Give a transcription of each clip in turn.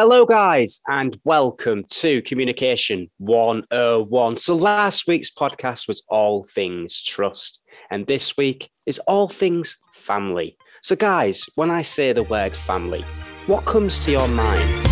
Hello, guys, and welcome to Communication 101. So, last week's podcast was all things trust, and this week is all things family. So, guys, when I say the word family, what comes to your mind?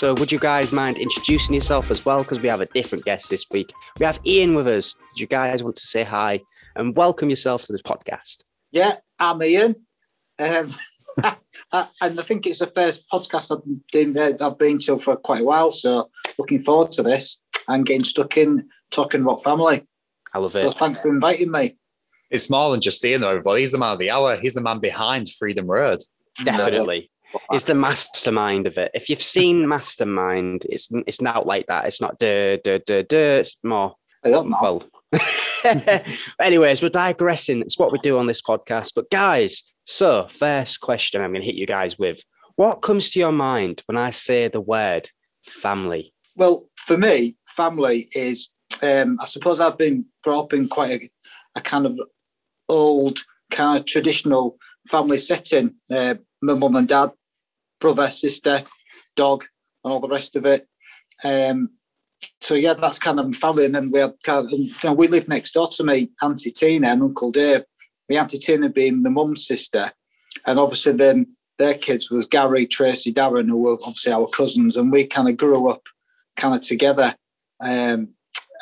So, would you guys mind introducing yourself as well? Because we have a different guest this week. We have Ian with us. Do you guys want to say hi and welcome yourself to the podcast? Yeah, I'm Ian. Um, and I think it's the first podcast I've been, I've been to for quite a while. So, looking forward to this and getting stuck in talking about family. I love it. So, thanks for inviting me. It's more than just Ian, though, everybody. He's the man of the hour. He's the man behind Freedom Road. Definitely is the mastermind of it. If you've seen Mastermind, it's it's not like that. It's not duh duh duh duh. It's more I don't know. well. Anyways, we're digressing. It's what we do on this podcast. But guys, so first question I'm going to hit you guys with: What comes to your mind when I say the word family? Well, for me, family is. Um, I suppose I've been brought up in quite a, a kind of old, kind of traditional family setting. Uh, my mum and dad, brother, sister, dog, and all the rest of it. Um, so yeah, that's kind of family. And then we had kind of, you know, we lived next door to me, Auntie Tina and Uncle Dave. My Auntie Tina being the mum's sister, and obviously then their kids was Gary, Tracy, Darren, who were obviously our cousins, and we kind of grew up kind of together. Um,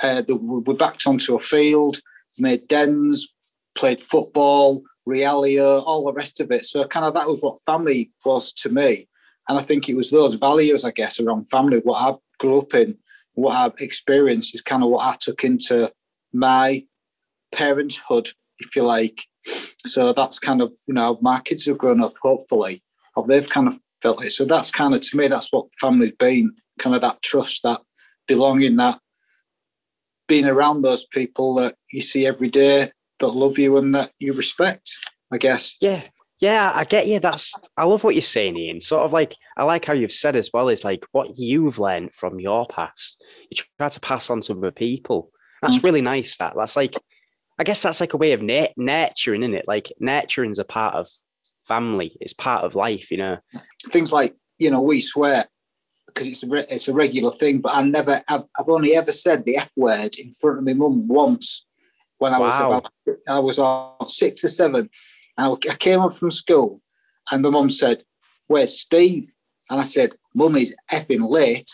uh, we backed onto a field, made dens, played football, realia, all the rest of it. So kind of that was what family was to me. And I think it was those values, I guess, around family, what I grew up in, what I've experienced is kind of what I took into my parenthood, if you like. So that's kind of, you know, my kids have grown up, hopefully, or they've kind of felt it. So that's kind of, to me, that's what family's been kind of that trust, that belonging, that being around those people that you see every day that love you and that you respect, I guess. Yeah. Yeah, I get you. That's I love what you're saying, Ian. Sort of like I like how you've said as well. it's like what you've learned from your past. You try to pass on to other people. That's mm. really nice. That that's like, I guess that's like a way of na- nurturing, isn't it? Like nurturing's a part of family. It's part of life, you know. Things like you know we swear because it's a re- it's a regular thing, but I never I've, I've only ever said the f word in front of my mum once when I was about I was about six or seven, and I came up from school, and my mum said, "Where's Steve?" And I said, "Mum, he's effing late,"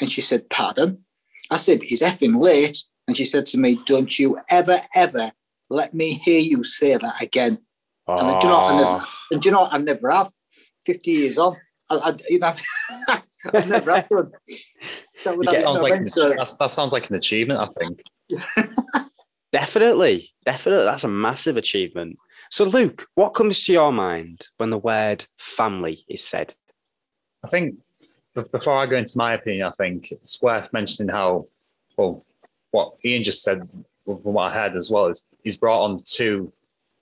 and she said, "Pardon?" I said, "He's effing late," and she said to me, "Don't you ever ever let me hear you say that again." And I, do you know, I never, and do you know, I never have. Fifty years on, I, I you know, I never have done. That, that, sounds like an, that sounds like an achievement, I think. Definitely, definitely. That's a massive achievement. So, Luke, what comes to your mind when the word family is said? I think before I go into my opinion, I think it's worth mentioning how, well, what Ian just said, from what I heard as well, is he's brought on two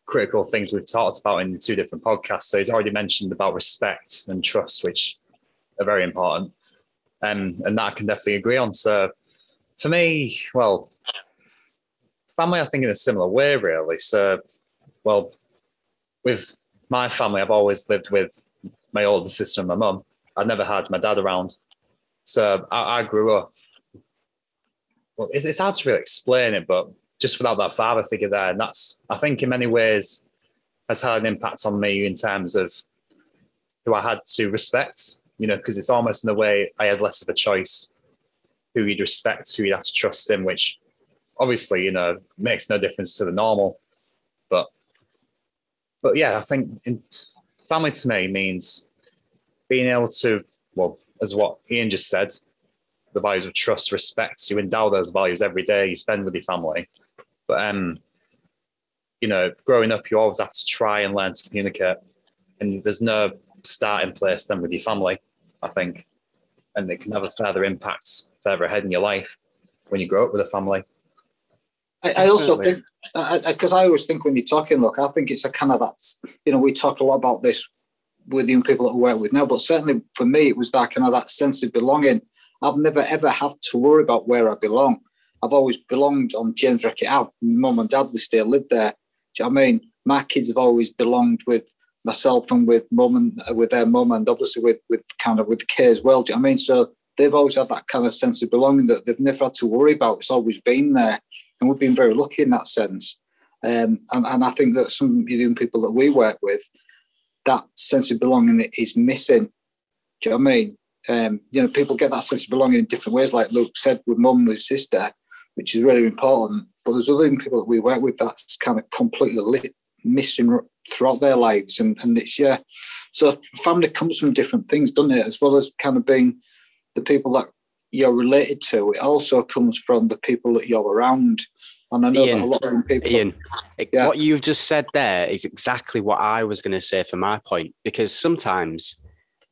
critical things we've talked about in two different podcasts. So he's already mentioned about respect and trust, which are very important. Um, and that I can definitely agree on. So for me, well, family, I think, in a similar way, really. So, well, with my family, I've always lived with my older sister and my mum. I never had my dad around. So I, I grew up. Well, it's, it's hard to really explain it, but just without that father figure there, and that's I think in many ways has had an impact on me in terms of who I had to respect. You know, because it's almost in a way I had less of a choice who you'd respect, who you'd have to trust in, which obviously, you know, makes no difference to the normal. But but yeah, I think in, family to me means being able to, well, as what Ian just said, the values of trust, respect. You endow those values every day you spend with your family. But um, you know, growing up, you always have to try and learn to communicate, and there's no starting place then with your family. I think, and it can have a further impact further ahead in your life when you grow up with a family. I, I also think because I, I, I, always think when you're talking, look, I think it's a kind of that you know we talk a lot about this with the young people that we work with now, but certainly for me it was that kind of that sense of belonging. I've never ever had to worry about where I belong. I've always belonged on James Reckitt Ave. Mum and dad, they still live there. Do you know I mean? My kids have always belonged with myself and with mum and with their mum and obviously with with kind of with the kids as well. Do you know I mean? So they've always had that kind of sense of belonging that they've never had to worry about. It's always been there. And we've been very lucky in that sense. Um, and, and I think that some of the young people that we work with, that sense of belonging is missing. Do you know what I mean? Um, you know, people get that sense of belonging in different ways, like Luke said with mum with sister, which is really important. But there's other people that we work with that's kind of completely lit, missing throughout their lives. And, and it's, yeah. So family comes from different things, doesn't it? As well as kind of being the people that you're related to, it also comes from the people that you're around. And I know Ian, that a lot of people. Ian, yeah. what you've just said there is exactly what I was going to say for my point, because sometimes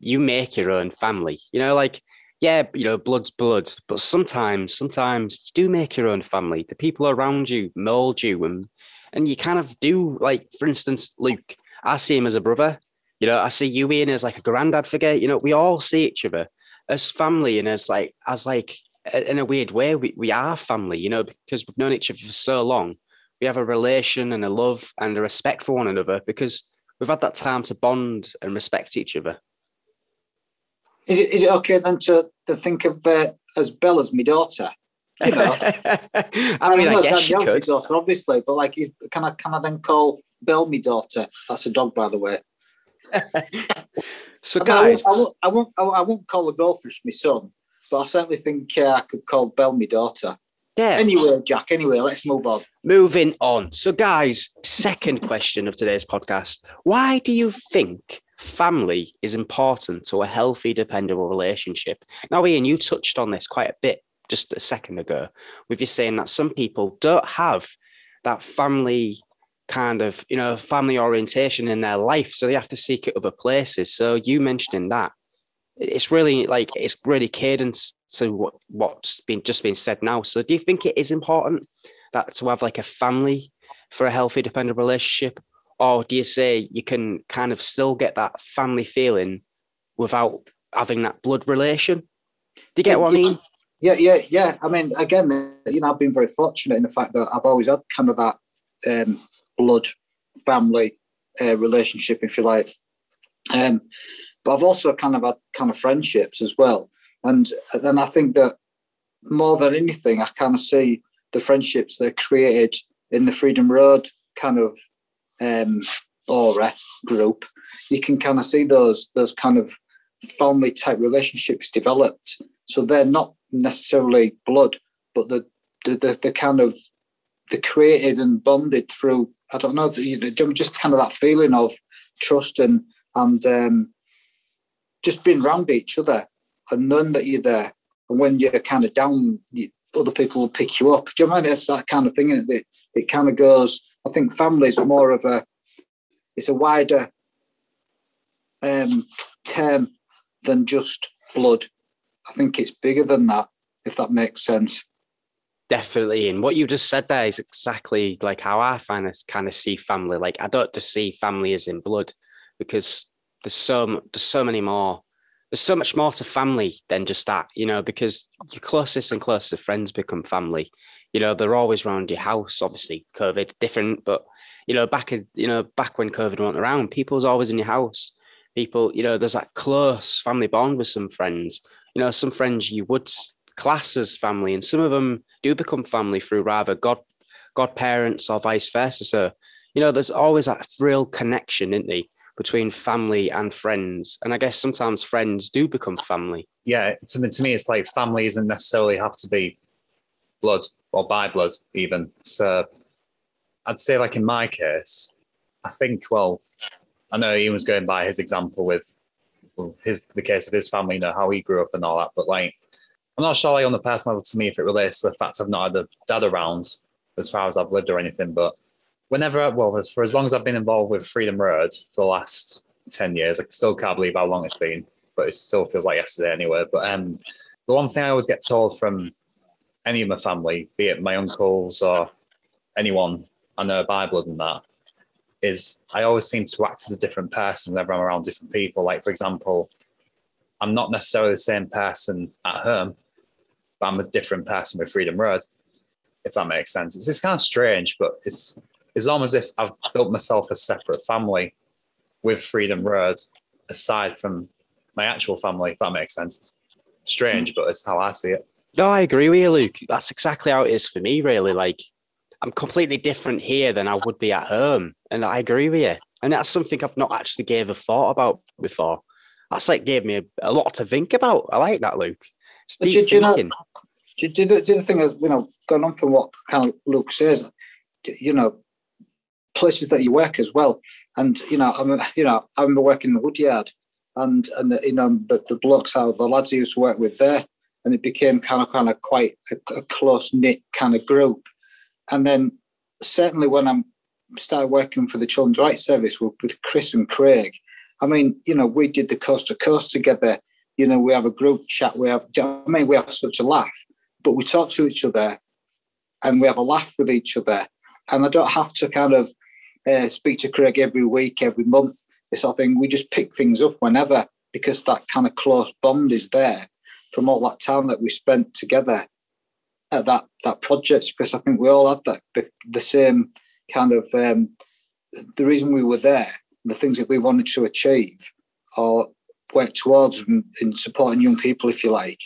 you make your own family. You know, like, yeah, you know, blood's blood, but sometimes, sometimes you do make your own family. The people around you mold you, and and you kind of do. Like, for instance, Luke, I see him as a brother. You know, I see you, Ian, as like a granddad figure. You know, we all see each other as family and as like as like in a weird way we, we are family you know because we've known each other for so long. We have a relation and a love and a respect for one another because we've had that time to bond and respect each other. Is it is it okay then to, to think of uh, as Belle as my daughter? You know? I mean I, I guess you could. daughter, obviously but like can I can I then call Belle my daughter? That's a dog by the way. So, I guys, I won't, I won't, I won't, I won't, call a goldfish my son, but I certainly think uh, I could call Bell my daughter. Yeah. Anyway, Jack. Anyway, let's move on. Moving on. So, guys, second question of today's podcast: Why do you think family is important to a healthy, dependable relationship? Now, Ian, you touched on this quite a bit just a second ago, with you saying that some people don't have that family kind of you know family orientation in their life so they have to seek it other places so you mentioning that it's really like it's really cadence to what what's been just been said now. So do you think it is important that to have like a family for a healthy dependent relationship? Or do you say you can kind of still get that family feeling without having that blood relation? Do you get what i mean? Yeah yeah yeah. I mean again you know i've been very fortunate in the fact that i've always had kind of that um, blood family uh, relationship, if you like. Um, but I've also kind of had kind of friendships as well, and and I think that more than anything, I kind of see the friendships that are created in the Freedom Road kind of um, aura group. You can kind of see those those kind of family type relationships developed. So they're not necessarily blood, but the the, the, the kind of the created and bonded through I don't know, know, just kind of that feeling of trust and and um, just being around each other and knowing that you're there. And when you're kind of down, you, other people will pick you up. Do you mind? It's that kind of thing. It, it, it kind of goes. I think family is more of a. It's a wider um, term than just blood. I think it's bigger than that, if that makes sense. Definitely. And what you just said there is exactly like how I find kind of see family. Like I don't just see family as in blood because there's so there's so many more. There's so much more to family than just that, you know, because your closest and closest friends become family. You know, they're always around your house. Obviously, COVID different, but you know, back in you know, back when COVID went around, people was always in your house. People, you know, there's that close family bond with some friends. You know, some friends you would class as family, and some of them do become family through rather god godparents or vice versa. So, you know, there's always that real connection, isn't there, between family and friends. And I guess sometimes friends do become family. Yeah, to me, to me, it's like family doesn't necessarily have to be blood or by blood, even. So I'd say, like in my case, I think, well, I know Ian was going by his example with his the case of his family, you know, how he grew up and all that. But like I'm not sure like on the personal level to me if it relates to the fact I've not had a dad around as far as I've lived or anything, but whenever well for as long as I've been involved with Freedom Road for the last ten years, I still can't believe how long it's been, but it still feels like yesterday anyway. But um, the one thing I always get told from any of my family, be it my uncles or anyone I know by blood and that, is I always seem to act as a different person whenever I'm around different people. Like for example, I'm not necessarily the same person at home, but I'm a different person with Freedom Road, if that makes sense. It's, it's kind of strange, but it's it's almost as if I've built myself a separate family with Freedom Road aside from my actual family, if that makes sense. Strange, but it's how I see it. No, I agree with you, Luke. That's exactly how it is for me, really. Like, I'm completely different here than I would be at home. And I agree with you. And that's something I've not actually gave a thought about before. That's like gave me a, a lot to think about. I like that, Luke. It's But deep do you know- thinking. Do, do, the, do the thing is, you know, going on from what kind of Luke says, you know, places that you work as well. And, you know, I'm you know, I remember working in the woodyard and, and you know, the, the blokes, the lads I used to work with there, and it became kind of, kind of quite a, a close knit kind of group. And then certainly when I started working for the Children's Rights Service with, with Chris and Craig, I mean, you know, we did the coast to coast together. You know, we have a group chat. We have, I mean, we have such a laugh but we talk to each other and we have a laugh with each other. And I don't have to kind of uh, speak to Craig every week, every month, this sort of thing. We just pick things up whenever because that kind of close bond is there from all that time that we spent together at that that project. Because I think we all had that the, the same kind of um, the reason we were there, the things that we wanted to achieve or work towards in, in supporting young people, if you like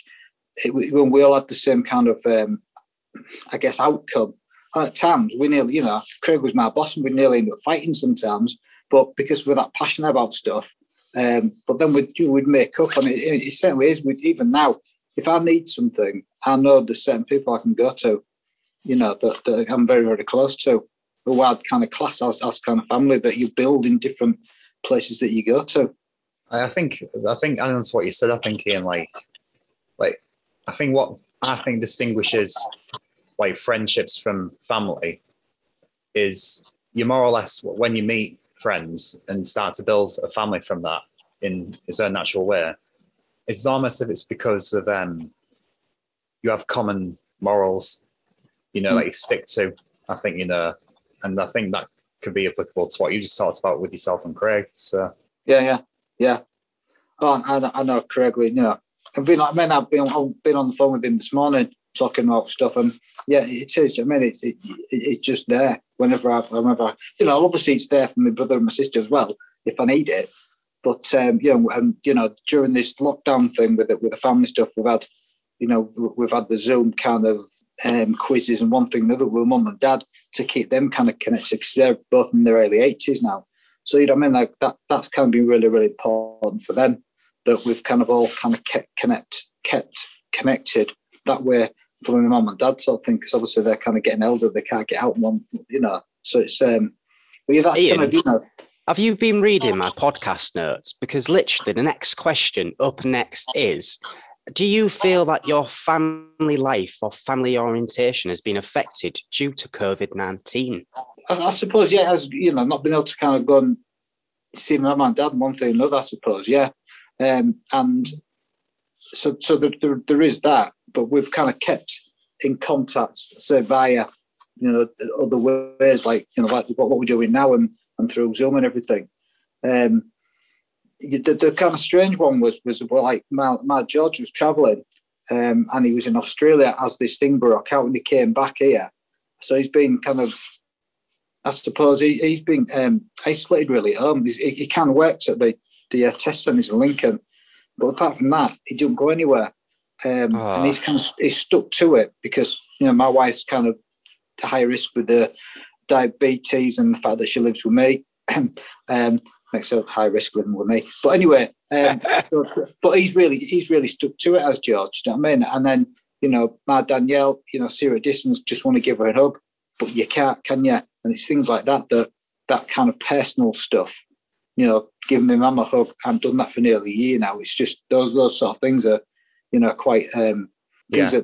it, when we all had the same kind of, um, I guess, outcome. At times, we nearly, you know, Craig was my boss, and we nearly ended up fighting sometimes. But because we're that passionate about stuff, um, but then we'd we'd make up, and it, it certainly is. We, even now, if I need something, I know there's certain people I can go to, you know, that, that I'm very very close to, who I'd kind of class as as kind of family that you build in different places that you go to. I I think I think and that's what you said. I think Ian, like like I think what I think distinguishes like friendships from family is you're more or less when you meet friends and start to build a family from that in its own natural way. It's almost if it's because of um you have common morals, you know, Mm. that you stick to. I think you know, and I think that could be applicable to what you just talked about with yourself and Craig. So Yeah, yeah, yeah. Oh, I, know- I know Craig. We, you know, I've been, I mean, I've been, I've been on the phone with him this morning talking about stuff, and yeah, it is. I mean, it's it, it, it's just there whenever I, whenever I, you know, obviously it's there for my brother and my sister as well if I need it. But um, you know, and you know, during this lockdown thing with it, with the family stuff, we've had, you know, we've had the Zoom kind of um, quizzes and one thing another with mum and dad to keep them kind of connected because they're both in their early eighties now. So you know, I mean, like that that's kind of been really, really important for them that we've kind of all kind of kept connect, kept connected that way from my mum and dad sort of thing because obviously they're kind of getting older, they can't get out one, you know. So it's um, yeah, that's Ian. kind of you know, Have you been reading my podcast notes? Because literally, the next question up next is Do you feel that your family life or family orientation has been affected due to COVID 19? I, I suppose yeah, as you know, not being able to kind of go and see my mum and dad one thing or another, I suppose, yeah. Um, and so so there, there, there is that, but we've kind of kept in contact, say via you know other ways like you know like what, we're doing now and and through Zoom and everything. Um, the, the kind of strange one was was like my, my George was travelling, um, and he was in Australia as this thing broke out, and he came back here. So he's been kind of, I suppose he, he's been um, isolated really at home. He's, he, he kind of at the the uh, test centres in Lincoln, but apart from that, he didn't go anywhere. Um, Ah. And he's kind of he's stuck to it because you know my wife's kind of high risk with the diabetes and the fact that she lives with me. um, makes her high risk living with me. But anyway, um, so- but he's really he's really stuck to it as George. You know what I mean? And then you know, my Danielle, you know, see her at distance, just want to give her a hug, but you can't, can you? And it's things like that that that kind of personal stuff. You know, giving my mum a hug. I've done that for nearly a year now. It's just those those sort of things are, you know, quite um things Yeah.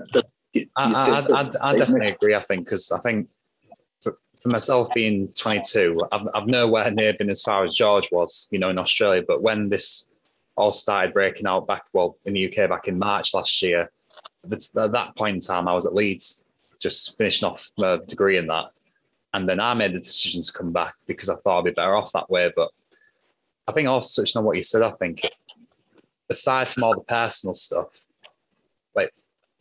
you- I, you I, I, I definitely agree. I think because I think for, for myself being 22, I've, I've nowhere near been as far as George was, you know, in Australia. But when this all started breaking out back, well, in the UK back in March last year, that's, at that point in time, I was at Leeds, just finishing off my degree in that, and then I made the decision to come back because I thought I'd be better off that way. But I think also touching on what you said, I think aside from all the personal stuff,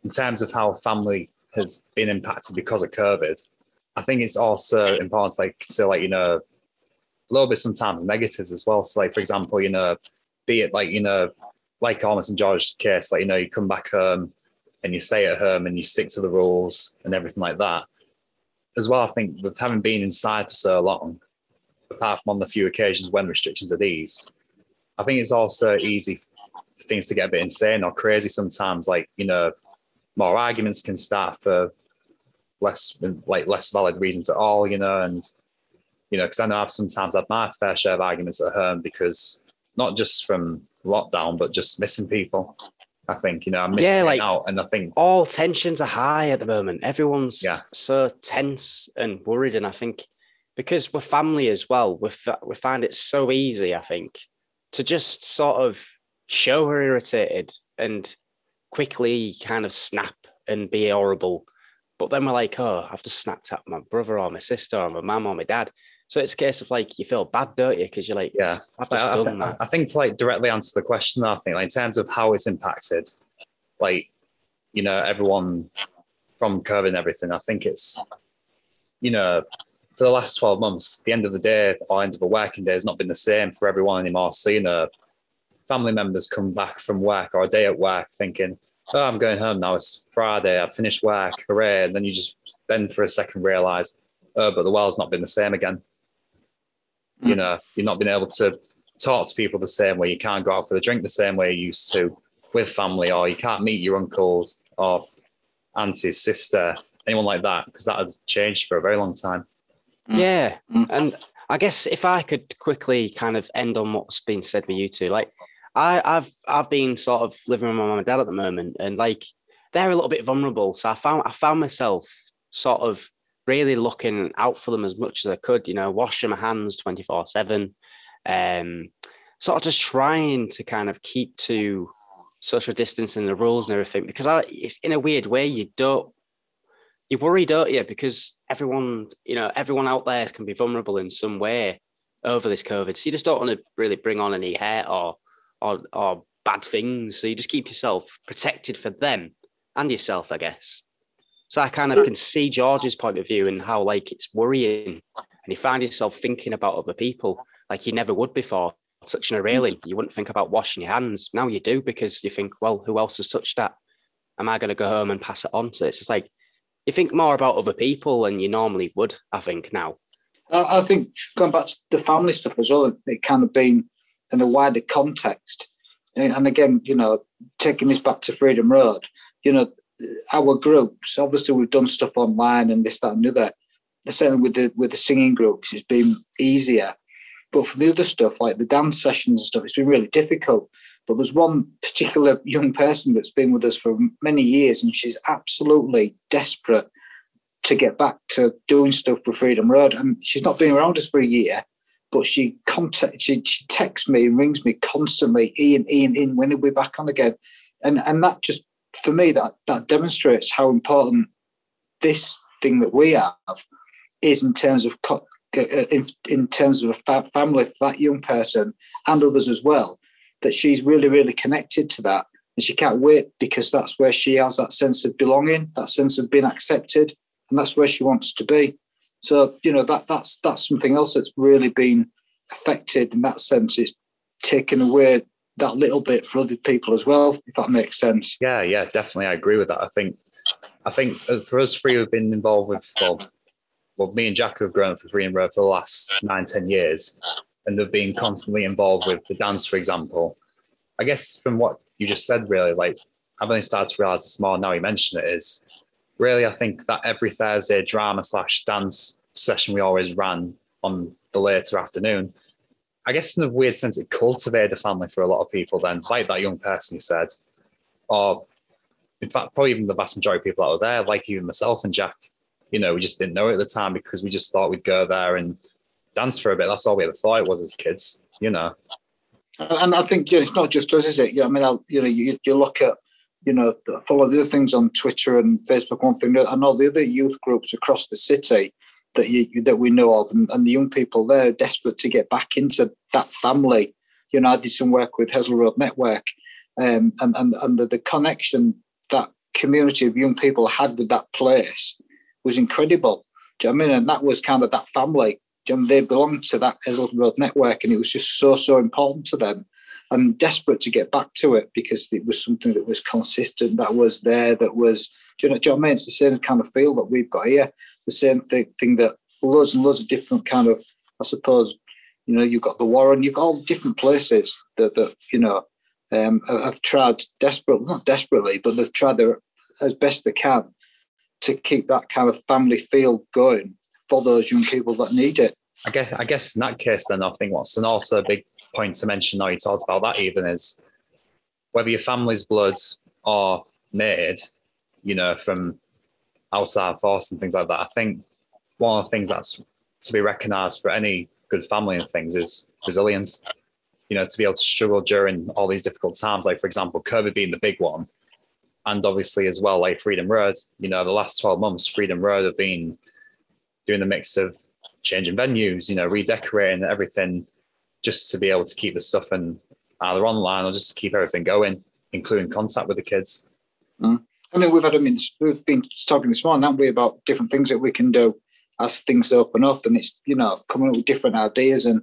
in terms of how family has been impacted because of COVID, I think it's also important, like to like you know, a little bit sometimes negatives as well. So like for example, you know, be it like you know, like almost in George's case, like you know, you come back home and you stay at home and you stick to the rules and everything like that. As well, I think with having been inside for so long, apart from on the few occasions when restrictions are these, I think it's also easy for things to get a bit insane or crazy sometimes. Like you know, more arguments can start for less like less valid reasons at all, you know, and you know, because I know I've sometimes had my fair share of arguments at home because not just from lockdown, but just missing people. I think you know I'm missing Yeah, like- out, and I think all tensions are high at the moment. Everyone's Yeah. so tense and worried, and I think because we're family as well, we f- we find it so easy. I think to just sort of show we're irritated and quickly kind of snap and be horrible, but then we're like, oh, I've just snapped at my brother or my sister or my mum or my dad. So it's a case of like you feel bad, don't you? Because you're like, yeah, I've just I, I, done that. I think to like directly answer the question, I think like in terms of how it's impacted, like you know everyone from COVID and everything. I think it's you know for the last twelve months, the end of the day or end of a working day has not been the same for everyone anymore. So you know, family members come back from work or a day at work thinking, "Oh, I'm going home now. It's Friday. I've finished work. Hooray!" And then you just then for a second realize, "Oh, but the world's not been the same again." You Mm. know, you've not been able to talk to people the same way. You can't go out for the drink the same way you used to with family, or you can't meet your uncle or auntie's sister, anyone like that, because that had changed for a very long time. Mm. Yeah. Mm. And I guess if I could quickly kind of end on what's been said by you two, like I, I've I've been sort of living with my mum and dad at the moment, and like they're a little bit vulnerable. So I found I found myself sort of really looking out for them as much as I could, you know, washing my hands 24-7. Um sort of just trying to kind of keep to social distancing the rules and everything because I it's in a weird way you don't you worry, don't you? Because everyone, you know, everyone out there can be vulnerable in some way over this COVID. So you just don't want to really bring on any hate or or or bad things. So you just keep yourself protected for them and yourself, I guess. So I kind of can see George's point of view and how like it's worrying, and you find yourself thinking about other people like you never would before. Touching a railing, you wouldn't think about washing your hands. Now you do because you think, well, who else has touched that? Am I going to go home and pass it on? So it's just like you think more about other people than you normally would. I think now. I, think going back to the family stuff as well, it kind of been in a wider context. And again, you know, taking this back to Freedom Road, you know, our groups, obviously we've done stuff online and this, that, and the other. Certainly with the with the singing groups, it's been easier. But for the other stuff, like the dance sessions and stuff, it's been really difficult. But there's one particular young person that's been with us for many years, and she's absolutely desperate to get back to doing stuff with Freedom Road. And she's not been around us for a year, but she contact she, she texts me and rings me constantly, Ian, Ian, Ian, when are we back on again? And and that just for me that that demonstrates how important this thing that we have is in terms of co- uh, in, in terms of a fa- family for that young person and others as well. That she's really really connected to that, and she can't wait because that's where she has that sense of belonging, that sense of being accepted, and that's where she wants to be. So you know that that's that's something else that's really been affected in that sense. It's taken away that little bit for other people as well, if that makes sense. Yeah, yeah, definitely. I agree with that. I think, I think for us three who've been involved with, well, well, me and Jack have grown up through Freedom Road for the last nine, ten years, and they've been constantly involved with the dance, for example. I guess from what you just said, really, like I've only started to realize this more now you mention it is really I think that every Thursday drama slash dance session we always ran on the later afternoon. I guess in a weird sense, it cultivated a family for a lot of people. Then, like that young person you said, or in fact, probably even the vast majority of people that were there, like even myself and Jack, you know, we just didn't know it at the time because we just thought we'd go there and dance for a bit. That's all we ever thought it was as kids, you know. And I think you know, it's not just us, is it? Yeah, I mean, I'll, you know, you, you look at, you know, follow the other things on Twitter and Facebook. One thing, and all the other youth groups across the city that you that we know of, and, and the young people there desperate to get back into that family. You know, I did some work with Hessle Road Network, um, and, and, and the, the connection that community of young people had with that place was incredible. Do you know I mean? And that was kind of that family. You know, they belonged to that Hessle Road network, and it was just so so important to them, and desperate to get back to it because it was something that was consistent, that was there, that was. Do you know, do you know I mean? It's the same kind of feel that we've got here. The same thing, thing that loads and loads of different kind of, I suppose, you know, you've got the Warren, you've got all different places that that you know um, have tried desperately, not desperately, but they've tried their as best they can to keep that kind of family feel going for those young people that need it. I guess, I guess in that case, then I think what's and also a big point to mention now you talked about that even is whether your family's blood are made, you know, from outside force and things like that. I think one of the things that's to be recognised for any good family and things is resilience. You know, to be able to struggle during all these difficult times, like for example, COVID being the big one, and obviously as well like Freedom Road. You know, the last 12 months, Freedom Road have been doing the mix of changing venues, you know, redecorating everything just to be able to keep the stuff in either online or just to keep everything going, including contact with the kids. Mm. I mean, we've had, I mean, we've been talking this morning, haven't we, about different things that we can do as things open up, and it's you know coming up with different ideas and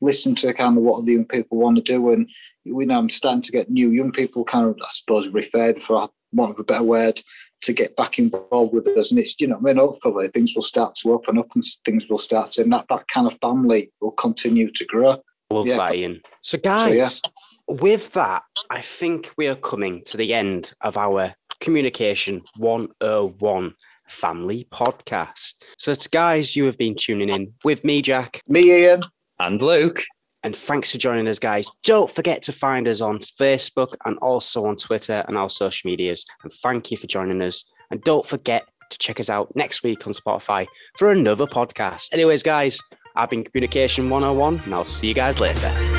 listen to kind of what the young people want to do. And we know I'm starting to get new young people kind of, I suppose, referred for want of a better word, to get back involved with us. And it's, you know, I mean, hopefully things will start to open up and things will start to, and that, that kind of family will continue to grow. Love yeah. that, Ian. So, guys, so, yeah. with that, I think we are coming to the end of our Communication 101 family podcast. So, it's guys, you have been tuning in with me, Jack. Me, Ian. And Luke. And thanks for joining us, guys. Don't forget to find us on Facebook and also on Twitter and our social medias. And thank you for joining us. And don't forget to check us out next week on Spotify for another podcast. Anyways, guys, I've been Communication 101, and I'll see you guys later.